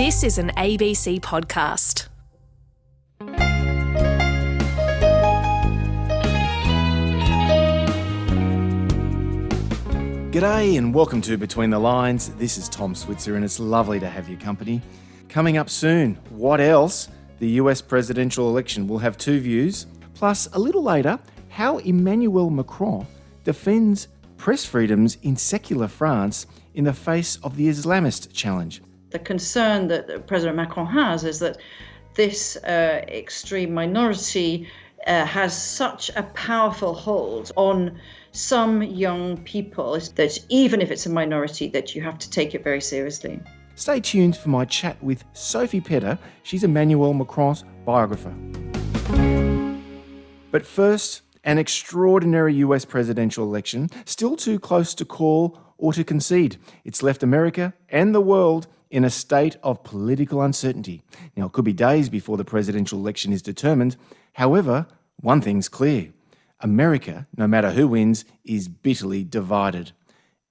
This is an ABC podcast. G'day and welcome to Between the Lines. This is Tom Switzer and it's lovely to have your company. Coming up soon, what else? The US presidential election will have two views, plus a little later, how Emmanuel Macron defends press freedoms in secular France in the face of the Islamist challenge. The concern that President Macron has is that this uh, extreme minority uh, has such a powerful hold on some young people that even if it's a minority that you have to take it very seriously. Stay tuned for my chat with Sophie Pedder. She's Emmanuel Macron's biographer. But first, an extraordinary US presidential election, still too close to call or to concede. It's left America and the world in a state of political uncertainty. Now, it could be days before the presidential election is determined. However, one thing's clear America, no matter who wins, is bitterly divided.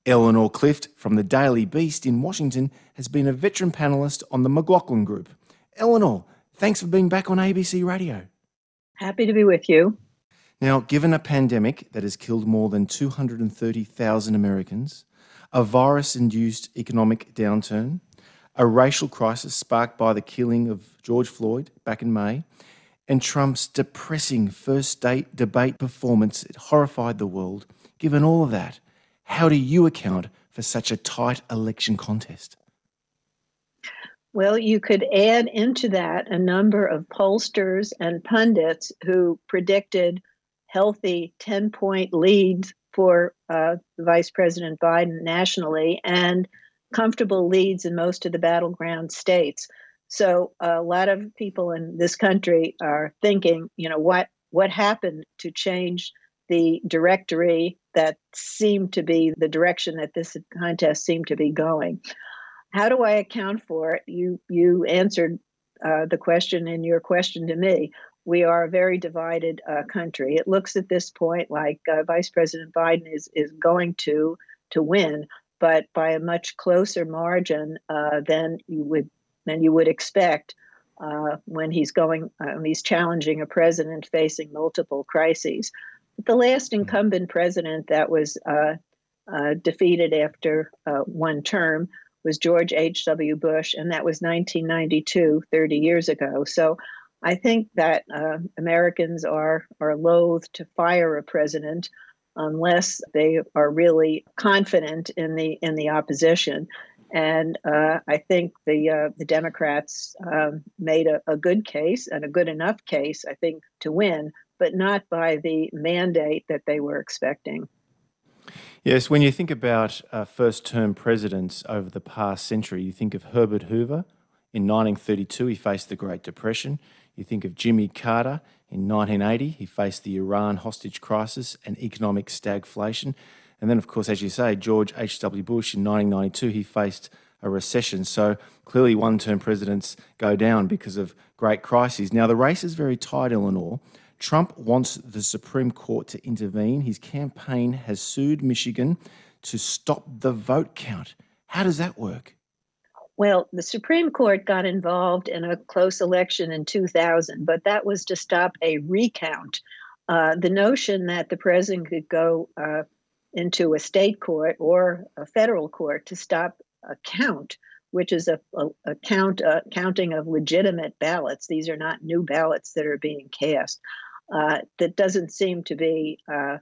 Eleanor Clift from the Daily Beast in Washington has been a veteran panelist on the McLaughlin Group. Eleanor, thanks for being back on ABC Radio. Happy to be with you. Now, given a pandemic that has killed more than 230,000 Americans, a virus induced economic downturn, a racial crisis sparked by the killing of George Floyd back in May, and Trump's depressing first state debate performance, it horrified the world. Given all of that, how do you account for such a tight election contest? Well, you could add into that a number of pollsters and pundits who predicted healthy 10 point leads for uh, Vice President Biden nationally and comfortable leads in most of the battleground states. So a lot of people in this country are thinking, you know, what what happened to change the directory that seemed to be the direction that this contest seemed to be going. How do I account for it? You you answered uh, the question in your question to me. We are a very divided uh, country. It looks at this point like uh, Vice President Biden is is going to to win, but by a much closer margin uh, than you would than you would expect uh, when he's going, uh, he's challenging a president facing multiple crises. But the last hmm. incumbent president that was uh, uh defeated after uh, one term was George H.W. Bush, and that was 1992, 30 years ago. So I think that uh, Americans are, are loath to fire a president unless they are really confident in the in the opposition. And uh, I think the uh, the Democrats um, made a, a, good case and a good enough case, I think, to win, but not by the mandate that they were expecting. Yes, when you think about uh, first term presidents over the past century, you think of Herbert Hoover. In 1932, he faced the Great Depression. You think of Jimmy Carter. In 1980, he faced the Iran hostage crisis and economic stagflation. And then, of course, as you say, George H.W. Bush in 1992, he faced a recession. So clearly, one term presidents go down because of great crises. Now, the race is very tight, Eleanor. Trump wants the Supreme Court to intervene. His campaign has sued Michigan to stop the vote count. How does that work? Well, the Supreme Court got involved in a close election in 2000, but that was to stop a recount. Uh, the notion that the president could go uh, into a state court or a federal court to stop a count, which is a, a, a count uh, counting of legitimate ballots. These are not new ballots that are being cast. Uh, that doesn't seem to be uh,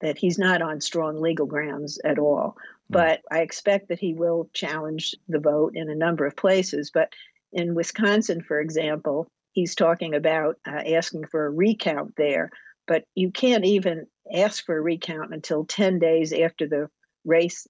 that he's not on strong legal grounds at all. Mm. But I expect that he will challenge the vote in a number of places. But in Wisconsin, for example, he's talking about uh, asking for a recount there. But you can't even ask for a recount until 10 days after the race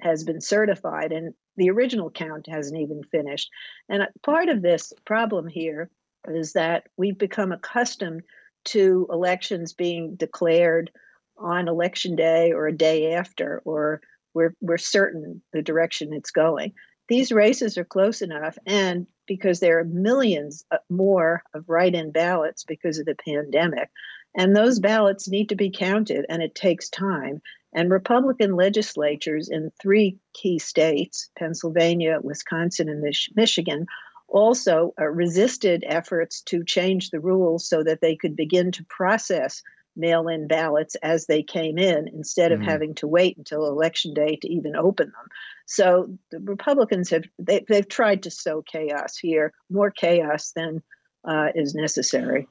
has been certified. And the original count hasn't even finished. And part of this problem here is that we've become accustomed to elections being declared on election day or a day after, or we're, we're certain the direction it's going. These races are close enough, and because there are millions uh, more of write in ballots because of the pandemic, and those ballots need to be counted, and it takes time. And Republican legislatures in three key states, Pennsylvania, Wisconsin, and Mich- Michigan, also uh, resisted efforts to change the rules so that they could begin to process mail in ballots as they came in instead of mm. having to wait until election day to even open them. So the Republicans have they, have tried to sow chaos here, more chaos than uh, is necessary.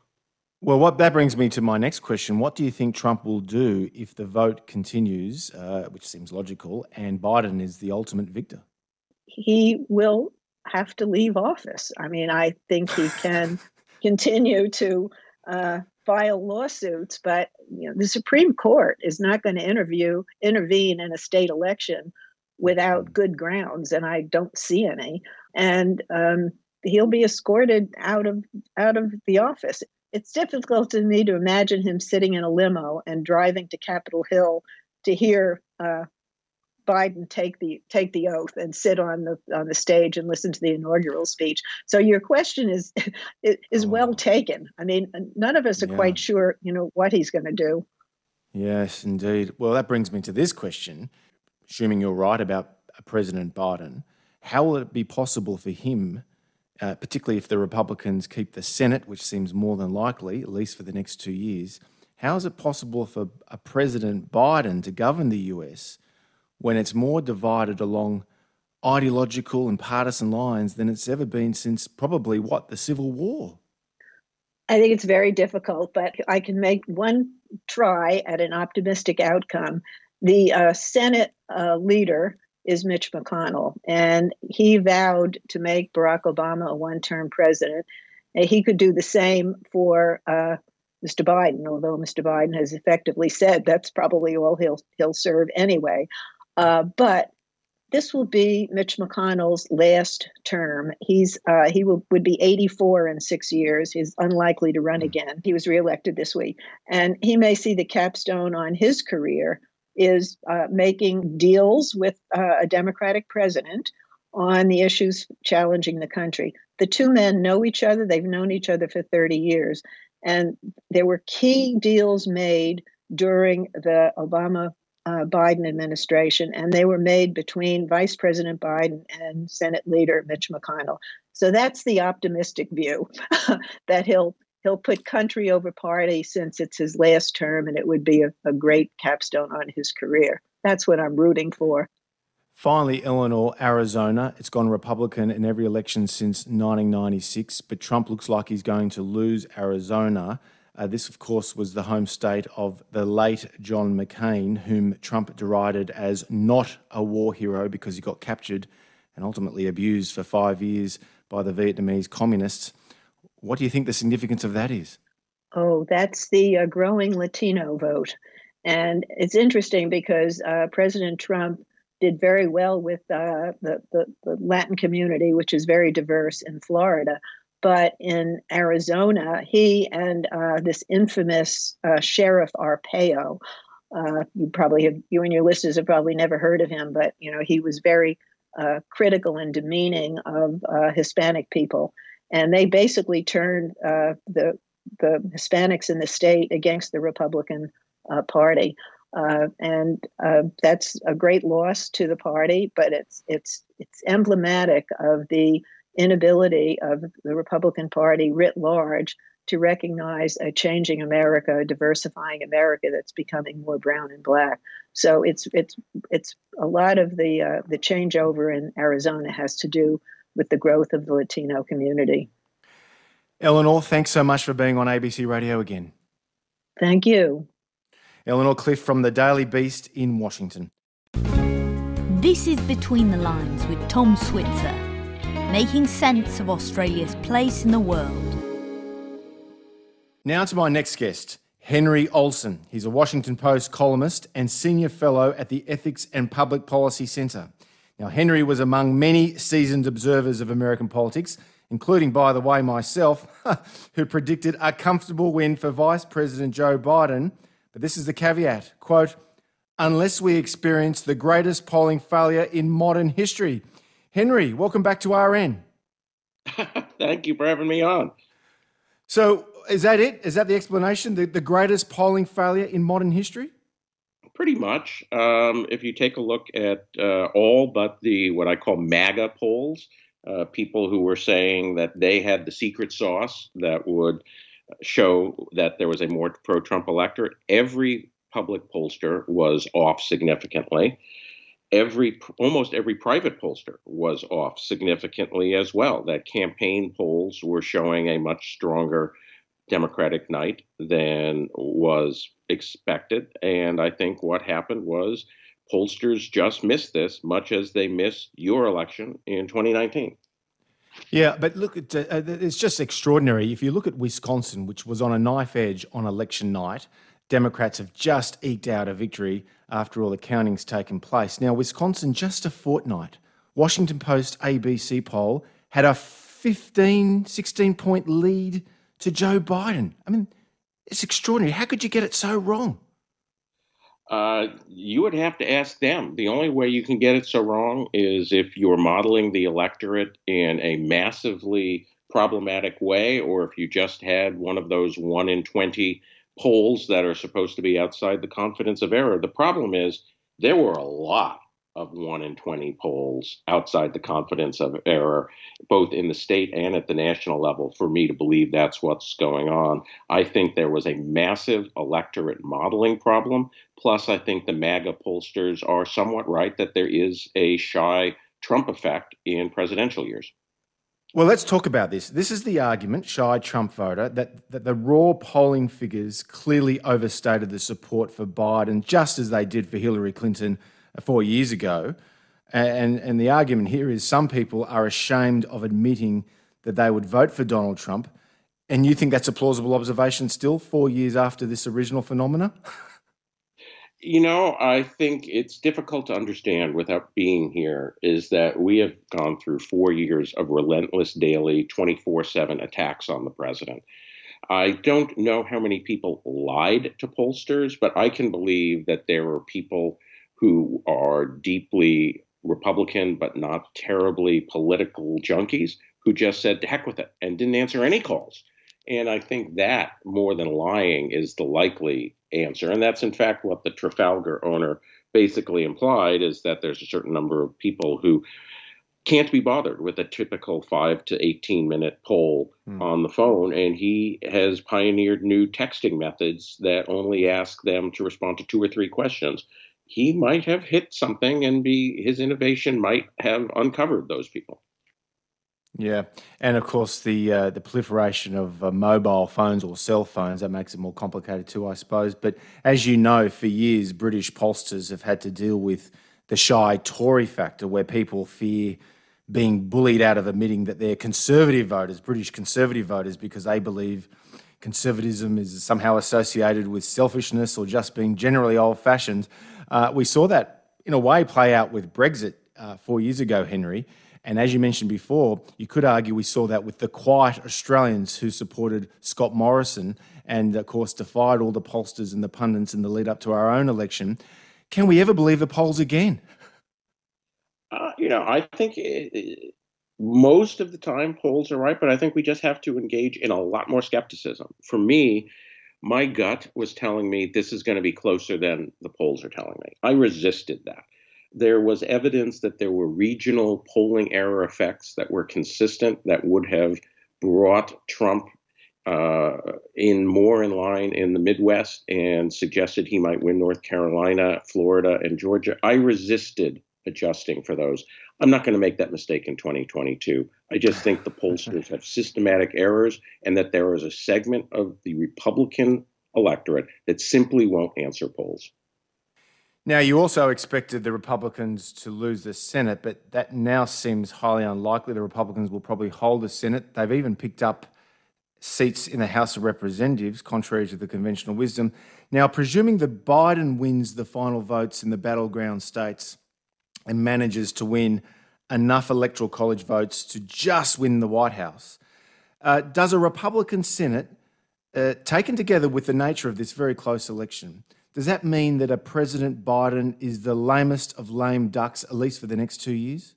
Well, what that brings me to my next question: What do you think Trump will do if the vote continues, uh, which seems logical, and Biden is the ultimate victor? He will have to leave office. I mean, I think he can continue to uh, file lawsuits, but you know, the Supreme Court is not going to interview intervene in a state election without mm. good grounds, and I don't see any. And um, he'll be escorted out of out of the office. It's difficult to me to imagine him sitting in a limo and driving to Capitol Hill to hear uh, Biden take the take the oath and sit on the on the stage and listen to the inaugural speech. So your question is is oh. well taken. I mean, none of us are yeah. quite sure, you know, what he's going to do. Yes, indeed. Well, that brings me to this question. Assuming you're right about President Biden, how will it be possible for him, uh, particularly if the Republicans keep the Senate, which seems more than likely, at least for the next two years? How is it possible for a President Biden to govern the US when it's more divided along ideological and partisan lines than it's ever been since probably what the Civil War. I think it's very difficult, but I can make one try at an optimistic outcome. The uh, Senate uh, leader is Mitch McConnell, and he vowed to make Barack Obama a one term president. And he could do the same for uh, Mr. Biden, although Mr. Biden has effectively said that's probably all he'll he'll serve anyway. Uh, but this will be Mitch McConnell's last term. He's uh, he will, would be 84 in six years. He's unlikely to run hmm. again. He was reelected this week, and he may see the capstone on his career is uh, making deals with uh, a Democratic president on the issues challenging the country. The two men know each other. They've known each other for 30 years, and there were key deals made during the Obama uh, Biden administration, and they were made between Vice President Biden and Senate Leader Mitch McConnell. So that's the optimistic view that he'll he'll put country over party since it's his last term, and it would be a, a great capstone on his career. That's what I'm rooting for. Finally, Eleanor, Arizona. It's gone Republican in every election since 1996, but Trump looks like he's going to lose Arizona. Uh, this, of course, was the home state of the late John McCain, whom Trump derided as not a war hero because he got captured and ultimately abused for five years by the Vietnamese communists. What do you think the significance of that is? Oh, that's the uh, growing Latino vote. And it's interesting because uh, President Trump did very well with uh, the, the, the Latin community, which is very diverse in Florida. But in Arizona, he and uh, this infamous uh, Sheriff Arpaio, uh, you probably have, you and your listeners have probably never heard of him, but you know he was very uh, critical and demeaning of uh, Hispanic people, and they basically turned uh, the the Hispanics in the state against the Republican Party. and that's a great loss to the party, but it's it's it's emblematic of the inability of the Republican Party writ large to recognize a changing America, a diversifying America that's becoming more brown and black. So it's it's it's a lot of the uh, the changeover in Arizona has to do with the growth of the Latino community. Eleanor, thanks so much for being on ABC Radio again. Thank you. Eleanor Clift from the Daily Beast in Washington. This is Between the Lines with Tom Switzer making sense of Australia's place in the world. Now to my next guest, Henry Olsen. He's a Washington Post columnist and senior fellow at the Ethics and Public Policy Centre. Now, Henry was among many seasoned observers of American politics, including, by the way, myself, who predicted a comfortable win for Vice President Joe Biden. But this is the caveat quote, unless we experience the greatest polling failure in modern history. Henry, welcome back to RN. Thank you for having me on. So, is that it? Is that the explanation? The, the greatest polling failure in modern history? Pretty much. Um, if you take a look at uh, all but the what I call MAGA polls, uh, people who were saying that they had the secret sauce that would show that there was a more pro Trump electorate. Every public pollster was off significantly. Every almost every private pollster was off significantly as well. That campaign polls were showing a much stronger Democratic night than was expected. And I think what happened was pollsters just missed this, much as they missed your election in 2019. Yeah, but look, uh, it's just extraordinary. If you look at Wisconsin, which was on a knife edge on election night, Democrats have just eked out a victory after all the counting's taken place. Now, Wisconsin, just a fortnight, Washington Post ABC poll had a 15, 16 point lead to Joe Biden. I mean, it's extraordinary. How could you get it so wrong? Uh, you would have to ask them. The only way you can get it so wrong is if you're modeling the electorate in a massively problematic way, or if you just had one of those one in 20 polls that are supposed to be outside the confidence of error. The problem is there were a lot of 1 in 20 polls outside the confidence of error, both in the state and at the national level, for me to believe that's what's going on. I think there was a massive electorate modeling problem. Plus, I think the MAGA pollsters are somewhat right that there is a shy Trump effect in presidential years. Well, let's talk about this. This is the argument, shy Trump voter, that, that the raw polling figures clearly overstated the support for Biden, just as they did for Hillary Clinton four years ago. And, and the argument here is some people are ashamed of admitting that they would vote for Donald Trump. And you think that's a plausible observation still, four years after this original phenomena? You know, I think it's difficult to understand without being here is that we have gone through four years of relentless daily 24 7 attacks on the president. I don't know how many people lied to pollsters, but I can believe that there were people who are deeply Republican but not terribly political junkies who just said, to heck with it, and didn't answer any calls. And I think that, more than lying, is the likely answer. And that's, in fact, what the Trafalgar owner basically implied is that there's a certain number of people who can't be bothered with a typical five to 18 minute poll hmm. on the phone. And he has pioneered new texting methods that only ask them to respond to two or three questions he might have hit something and be his innovation might have uncovered those people. Yeah, and of course the uh, the proliferation of uh, mobile phones or cell phones that makes it more complicated too, I suppose. But as you know, for years British pollsters have had to deal with the shy Tory factor, where people fear being bullied out of admitting that they're conservative voters, British conservative voters, because they believe conservatism is somehow associated with selfishness or just being generally old-fashioned. Uh, we saw that in a way play out with Brexit uh, four years ago, Henry. And as you mentioned before, you could argue we saw that with the quiet Australians who supported Scott Morrison and, of course, defied all the pollsters and the pundits in the lead up to our own election. Can we ever believe the polls again? Uh, you know, I think it, most of the time polls are right, but I think we just have to engage in a lot more skepticism. For me, my gut was telling me this is going to be closer than the polls are telling me. I resisted that. There was evidence that there were regional polling error effects that were consistent that would have brought Trump uh, in more in line in the Midwest and suggested he might win North Carolina, Florida, and Georgia. I resisted adjusting for those. I'm not going to make that mistake in 2022. I just think the pollsters have systematic errors and that there is a segment of the Republican electorate that simply won't answer polls. Now, you also expected the Republicans to lose the Senate, but that now seems highly unlikely. The Republicans will probably hold the Senate. They've even picked up seats in the House of Representatives, contrary to the conventional wisdom. Now, presuming that Biden wins the final votes in the battleground states, and manages to win enough electoral college votes to just win the White House. Uh, does a Republican Senate, uh, taken together with the nature of this very close election, does that mean that a President Biden is the lamest of lame ducks, at least for the next two years?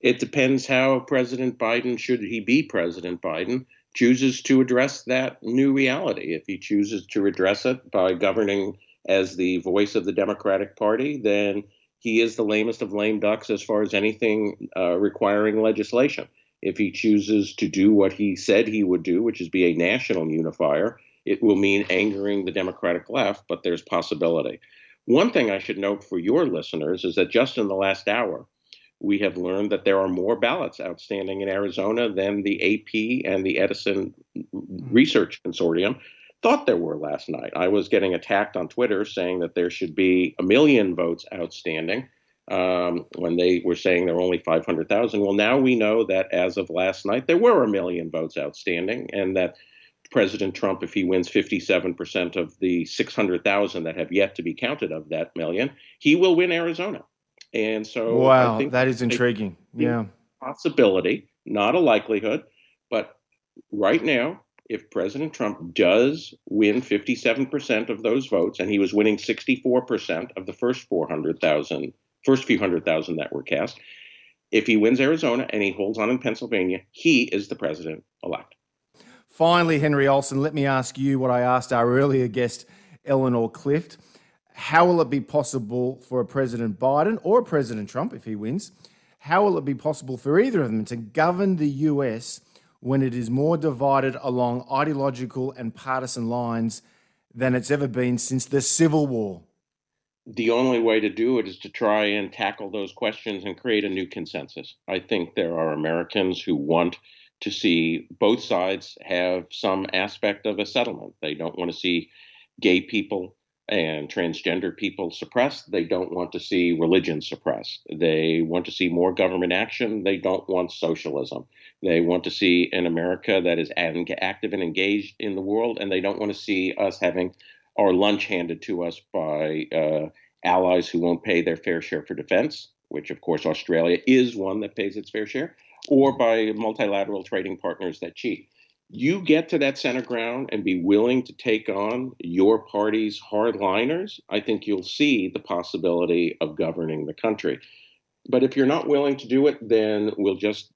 It depends how President Biden, should he be President Biden, chooses to address that new reality. If he chooses to address it by governing as the voice of the Democratic Party, then he is the lamest of lame ducks as far as anything uh, requiring legislation. If he chooses to do what he said he would do, which is be a national unifier, it will mean angering the Democratic left, but there's possibility. One thing I should note for your listeners is that just in the last hour, we have learned that there are more ballots outstanding in Arizona than the AP and the Edison Research Consortium thought there were last night. I was getting attacked on Twitter saying that there should be a million votes outstanding um, when they were saying there were only 500,000. Well, now we know that as of last night, there were a million votes outstanding, and that President Trump, if he wins 57% of the 600,000 that have yet to be counted of that million, he will win Arizona. And so, wow, that is intriguing. Yeah, possibility, not a likelihood, but right now, if President Trump does win 57% of those votes, and he was winning 64% of the first 400,000, first few hundred thousand that were cast, if he wins Arizona and he holds on in Pennsylvania, he is the president elect. Finally, Henry Olsen, let me ask you what I asked our earlier guest, Eleanor Clift. How will it be possible for a President Biden or President Trump, if he wins, how will it be possible for either of them to govern the US when it is more divided along ideological and partisan lines than it's ever been since the Civil War? The only way to do it is to try and tackle those questions and create a new consensus. I think there are Americans who want to see both sides have some aspect of a settlement. They don't want to see gay people and transgender people suppressed. They don't want to see religion suppressed. They want to see more government action. They don't want socialism. They want to see an America that is active and engaged in the world, and they don't want to see us having our lunch handed to us by uh, allies who won't pay their fair share for defense, which, of course, Australia is one that pays its fair share, or by multilateral trading partners that cheat you get to that center ground and be willing to take on your party's hardliners, I think you'll see the possibility of governing the country. But if you're not willing to do it, then we'll just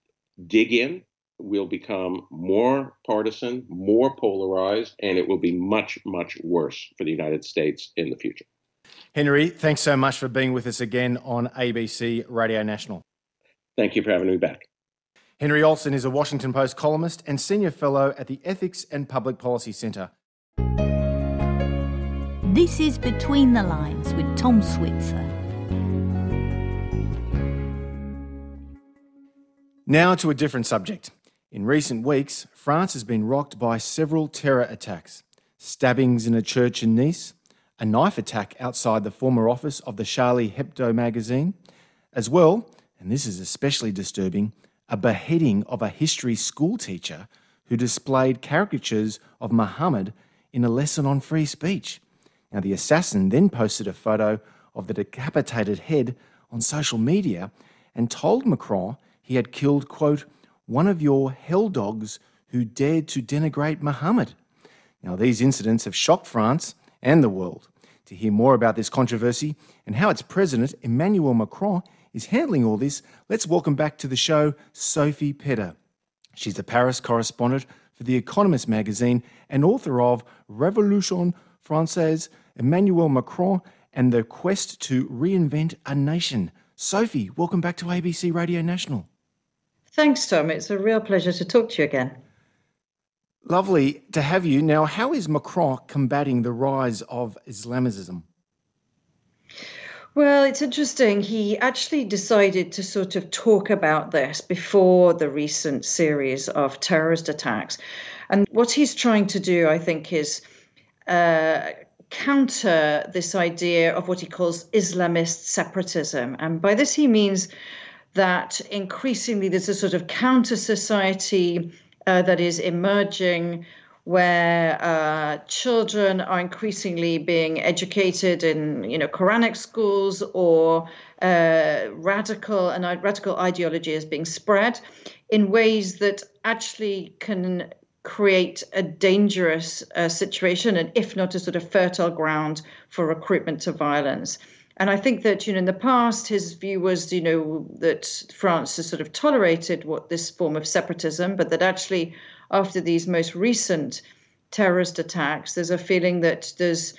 dig in. We'll become more partisan, more polarized, and it will be much, much worse for the United States in the future. Henry, thanks so much for being with us again on ABC Radio National. Thank you for having me back. Henry Olsen is a Washington Post columnist and senior fellow at the Ethics and Public Policy Centre. This is Between the Lines with Tom Switzer. Now to a different subject. In recent weeks, France has been rocked by several terror attacks stabbings in a church in Nice, a knife attack outside the former office of the Charlie Hebdo magazine, as well, and this is especially disturbing, a beheading of a history school teacher who displayed caricatures of Muhammad in a lesson on free speech. Now, the assassin then posted a photo of the decapitated head on social media and told Macron he had killed, quote, one of your hell dogs who dared to denigrate Muhammad. Now, these incidents have shocked France and the world. To hear more about this controversy and how its president, Emmanuel Macron, is handling all this, let's welcome back to the show Sophie Pedder. She's the Paris correspondent for The Economist magazine and author of Revolution Francaise, Emmanuel Macron, and the Quest to Reinvent a Nation. Sophie, welcome back to ABC Radio National. Thanks, Tom. It's a real pleasure to talk to you again. Lovely to have you. Now, how is Macron combating the rise of Islamism? Well, it's interesting. He actually decided to sort of talk about this before the recent series of terrorist attacks. And what he's trying to do, I think, is uh, counter this idea of what he calls Islamist separatism. And by this, he means that increasingly there's a sort of counter society uh, that is emerging where uh, children are increasingly being educated in you know Quranic schools or uh, radical and radical ideology is being spread in ways that actually can create a dangerous uh, situation and if not a sort of fertile ground for recruitment to violence. And I think that you know in the past his view was you know that France has sort of tolerated what this form of separatism, but that actually after these most recent terrorist attacks, there's a feeling that there's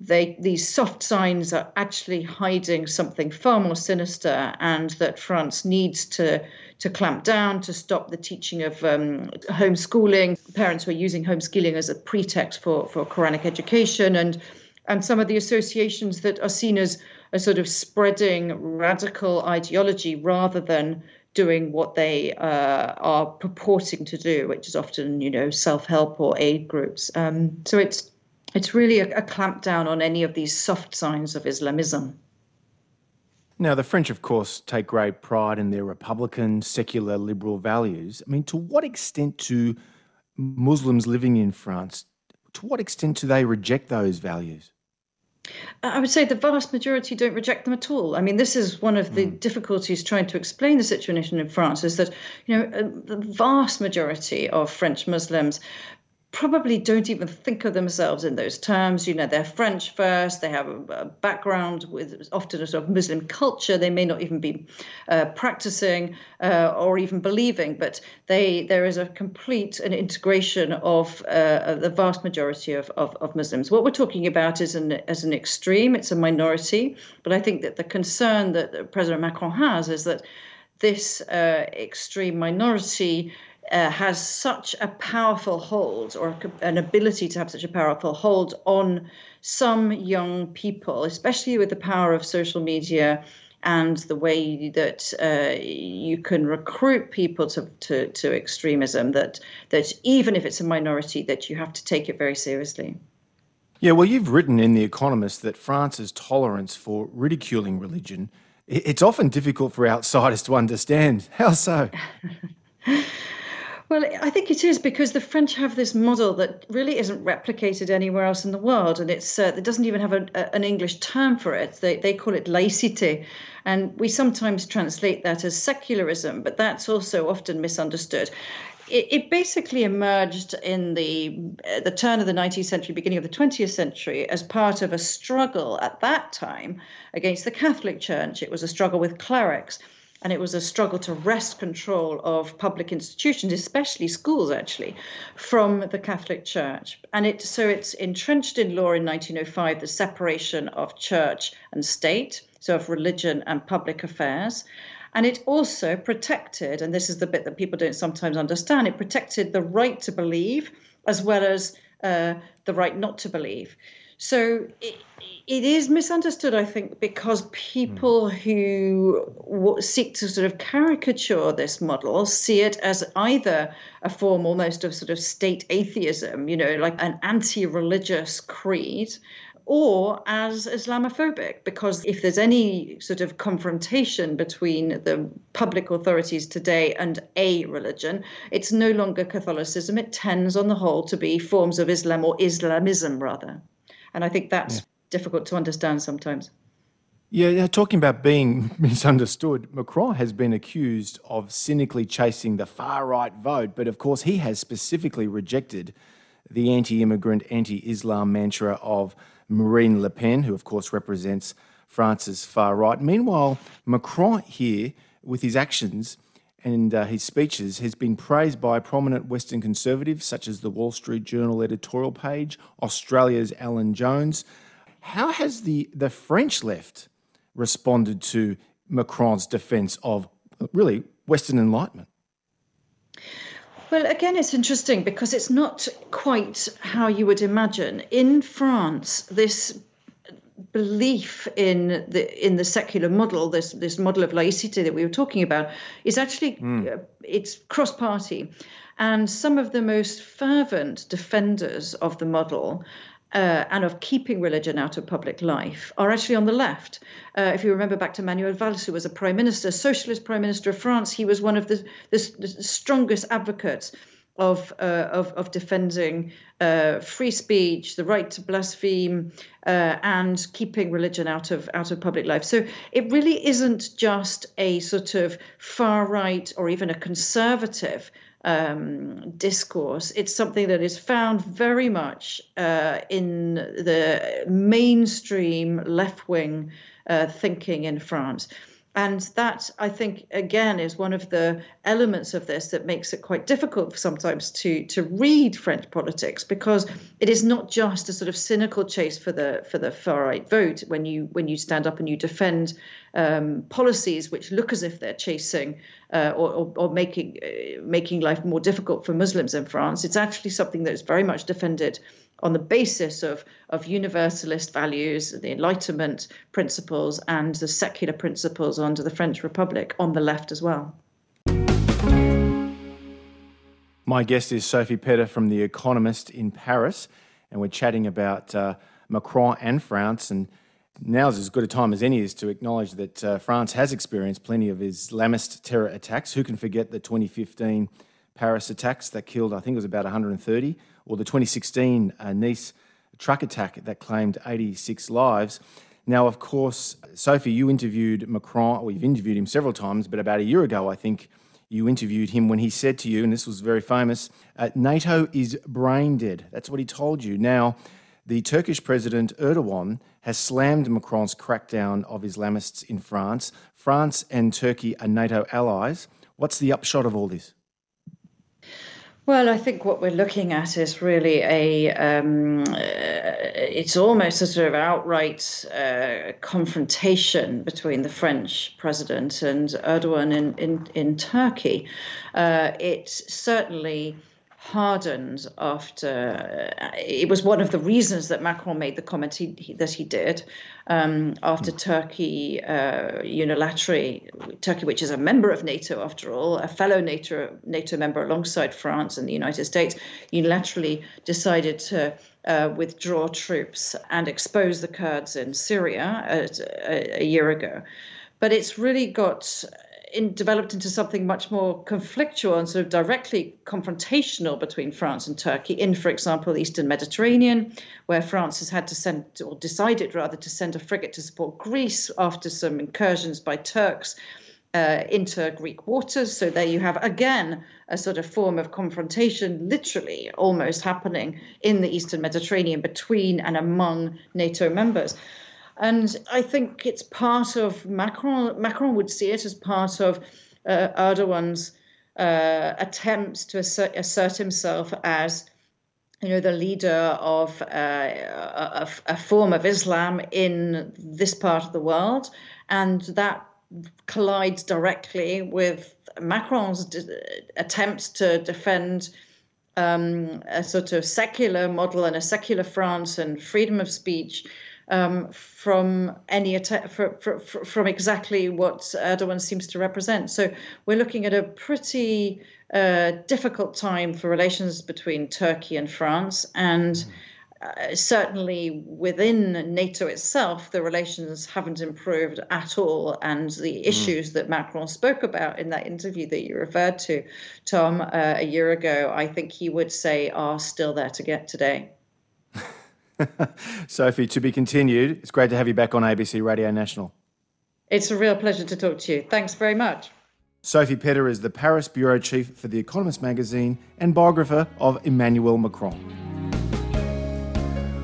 they these soft signs are actually hiding something far more sinister, and that France needs to to clamp down to stop the teaching of um, homeschooling. Parents were using homeschooling as a pretext for for Quranic education, and and some of the associations that are seen as a sort of spreading radical ideology rather than doing what they uh, are purporting to do, which is often, you know, self-help or aid groups. Um, so it's it's really a, a clampdown on any of these soft signs of Islamism. Now, the French, of course, take great pride in their republican, secular, liberal values. I mean, to what extent do Muslims living in France, to what extent do they reject those values? I would say the vast majority don't reject them at all. I mean, this is one of the mm. difficulties trying to explain the situation in France is that, you know, the vast majority of French Muslims probably don't even think of themselves in those terms. You know, they're French first. They have a, background with often a sort of Muslim culture. They may not even be uh, practicing uh, or even believing, but they there is a complete an integration of uh, the vast majority of, of, of, Muslims. What we're talking about is an as an extreme. It's a minority, but I think that the concern that President Macron has is that this uh, extreme minority uh, has such a powerful hold or an ability to have such a powerful hold on some young people, especially with the power of social media and the way that uh, you can recruit people to, to, to extremism, that, that even if it's a minority, that you have to take it very seriously. Yeah, well, you've written in The Economist that France's tolerance for ridiculing religion, it's often difficult for outsiders to understand. How so? Well, I think it is because the French have this model that really isn't replicated anywhere else in the world, and it's uh, it doesn't even have a, a, an English term for it. They they call it laïcité, and we sometimes translate that as secularism, but that's also often misunderstood. It, it basically emerged in the uh, the turn of the 19th century, beginning of the 20th century, as part of a struggle at that time against the Catholic Church. It was a struggle with clerics and it was a struggle to wrest control of public institutions, especially schools, actually, from the Catholic Church. And it so it's entrenched in law in 1905 the separation of church and state, so of religion and public affairs. And it also protected, and this is the bit that people don't sometimes understand, it protected the right to believe as well as uh, the right not to believe. So it, it is misunderstood, I think, because people mm. who seek to sort of caricature this model see it as either a form almost of sort of state atheism, you know, like an anti religious creed, or as Islamophobic, because if there's any sort of confrontation between the public authorities today and a religion, it's no longer Catholicism. It tends, on the whole, to be forms of Islam or Islamism, rather. And I think that's yeah. Difficult to understand sometimes. Yeah, talking about being misunderstood, Macron has been accused of cynically chasing the far right vote, but of course, he has specifically rejected the anti immigrant, anti Islam mantra of Marine Le Pen, who of course represents France's far right. Meanwhile, Macron here, with his actions, and uh, his speeches has been praised by prominent Western conservatives such as the Wall Street Journal editorial page, Australia's Alan Jones. How has the, the French left responded to Macron's defence of really Western Enlightenment? Well, again, it's interesting because it's not quite how you would imagine. In France, this belief in the in the secular model, this this model of laicity that we were talking about, is actually mm. uh, it's cross party, and some of the most fervent defenders of the model. Uh, and of keeping religion out of public life are actually on the left. Uh, if you remember back to Manuel Valls, who was a prime minister, socialist prime minister of France, he was one of the, the, the strongest advocates of, uh, of, of defending uh, free speech, the right to blaspheme, uh, and keeping religion out of out of public life. So it really isn't just a sort of far right or even a conservative um, discourse. It's something that is found very much uh, in the mainstream left wing uh, thinking in France. And that, I think, again, is one of the elements of this that makes it quite difficult sometimes to to read French politics because it is not just a sort of cynical chase for the for the far right vote when you when you stand up and you defend um, policies which look as if they're chasing uh, or, or, or, making uh, making life more difficult for Muslims in France. It's actually something that is very much defended on the basis of, of universalist values, the Enlightenment principles, and the secular principles under the French Republic on the left as well. My guest is Sophie Pedder from The Economist in Paris, and we're chatting about uh, Macron and France. And now's as good a time as any is to acknowledge that uh, France has experienced plenty of Islamist terror attacks. Who can forget the 2015 Paris attacks that killed, I think it was about 130? or the 2016 uh, Nice truck attack that claimed 86 lives. Now, of course, Sophie, you interviewed Macron, or you've interviewed him several times, but about a year ago, I think you interviewed him when he said to you, and this was very famous uh, NATO is brain dead. That's what he told you. Now, the Turkish President Erdogan has slammed Macron's crackdown of Islamists in France. France and Turkey are NATO allies. What's the upshot of all this? Well, I think what we're looking at is really a, um, uh, it's almost a sort of outright uh, confrontation between the French president and Erdogan in, in, in Turkey. Uh, it's certainly hardened after uh, it was one of the reasons that Macron made the comment he, he, that he did um, after Turkey uh, unilaterally, Turkey, which is a member of NATO after all, a fellow NATO NATO member alongside France and the United States, unilaterally decided to uh, withdraw troops and expose the Kurds in Syria a, a year ago. But it's really got in, developed into something much more conflictual and sort of directly confrontational between France and Turkey in, for example, the Eastern Mediterranean, where France has had to send, or decided rather, to send a frigate to support Greece after some incursions by Turks. Uh, into Greek waters. So there you have again a sort of form of confrontation, literally almost happening in the Eastern Mediterranean between and among NATO members. And I think it's part of Macron. Macron would see it as part of uh, Erdogan's uh, attempts to assert, assert, himself as, you know, the leader of uh, a, a, form of Islam in this part of the world, and that collides directly with Macron's de- attempts to defend. Um, a sort of secular model and a secular France and freedom of speech um, from any attack for, for, for, from exactly what Erdogan seems to represent. So we're looking at a pretty uh, difficult time for relations between Turkey and France, and uh, certainly within NATO itself, the relations haven't improved at all. And the mm. issues that Macron spoke about in that interview that you referred to, Tom, uh, a year ago, I think he would say are still there to get today. Sophie, to be continued. It's great to have you back on ABC Radio National. It's a real pleasure to talk to you. Thanks very much. Sophie Pedder is the Paris bureau chief for The Economist magazine and biographer of Emmanuel Macron.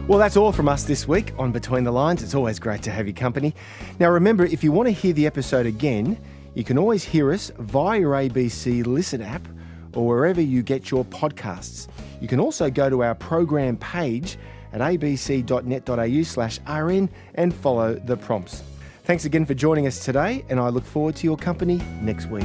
Well, that's all from us this week on Between the Lines. It's always great to have your company. Now, remember, if you want to hear the episode again, you can always hear us via your ABC Listen app or wherever you get your podcasts. You can also go to our program page at abc.net.au slash rn and follow the prompts. Thanks again for joining us today, and I look forward to your company next week.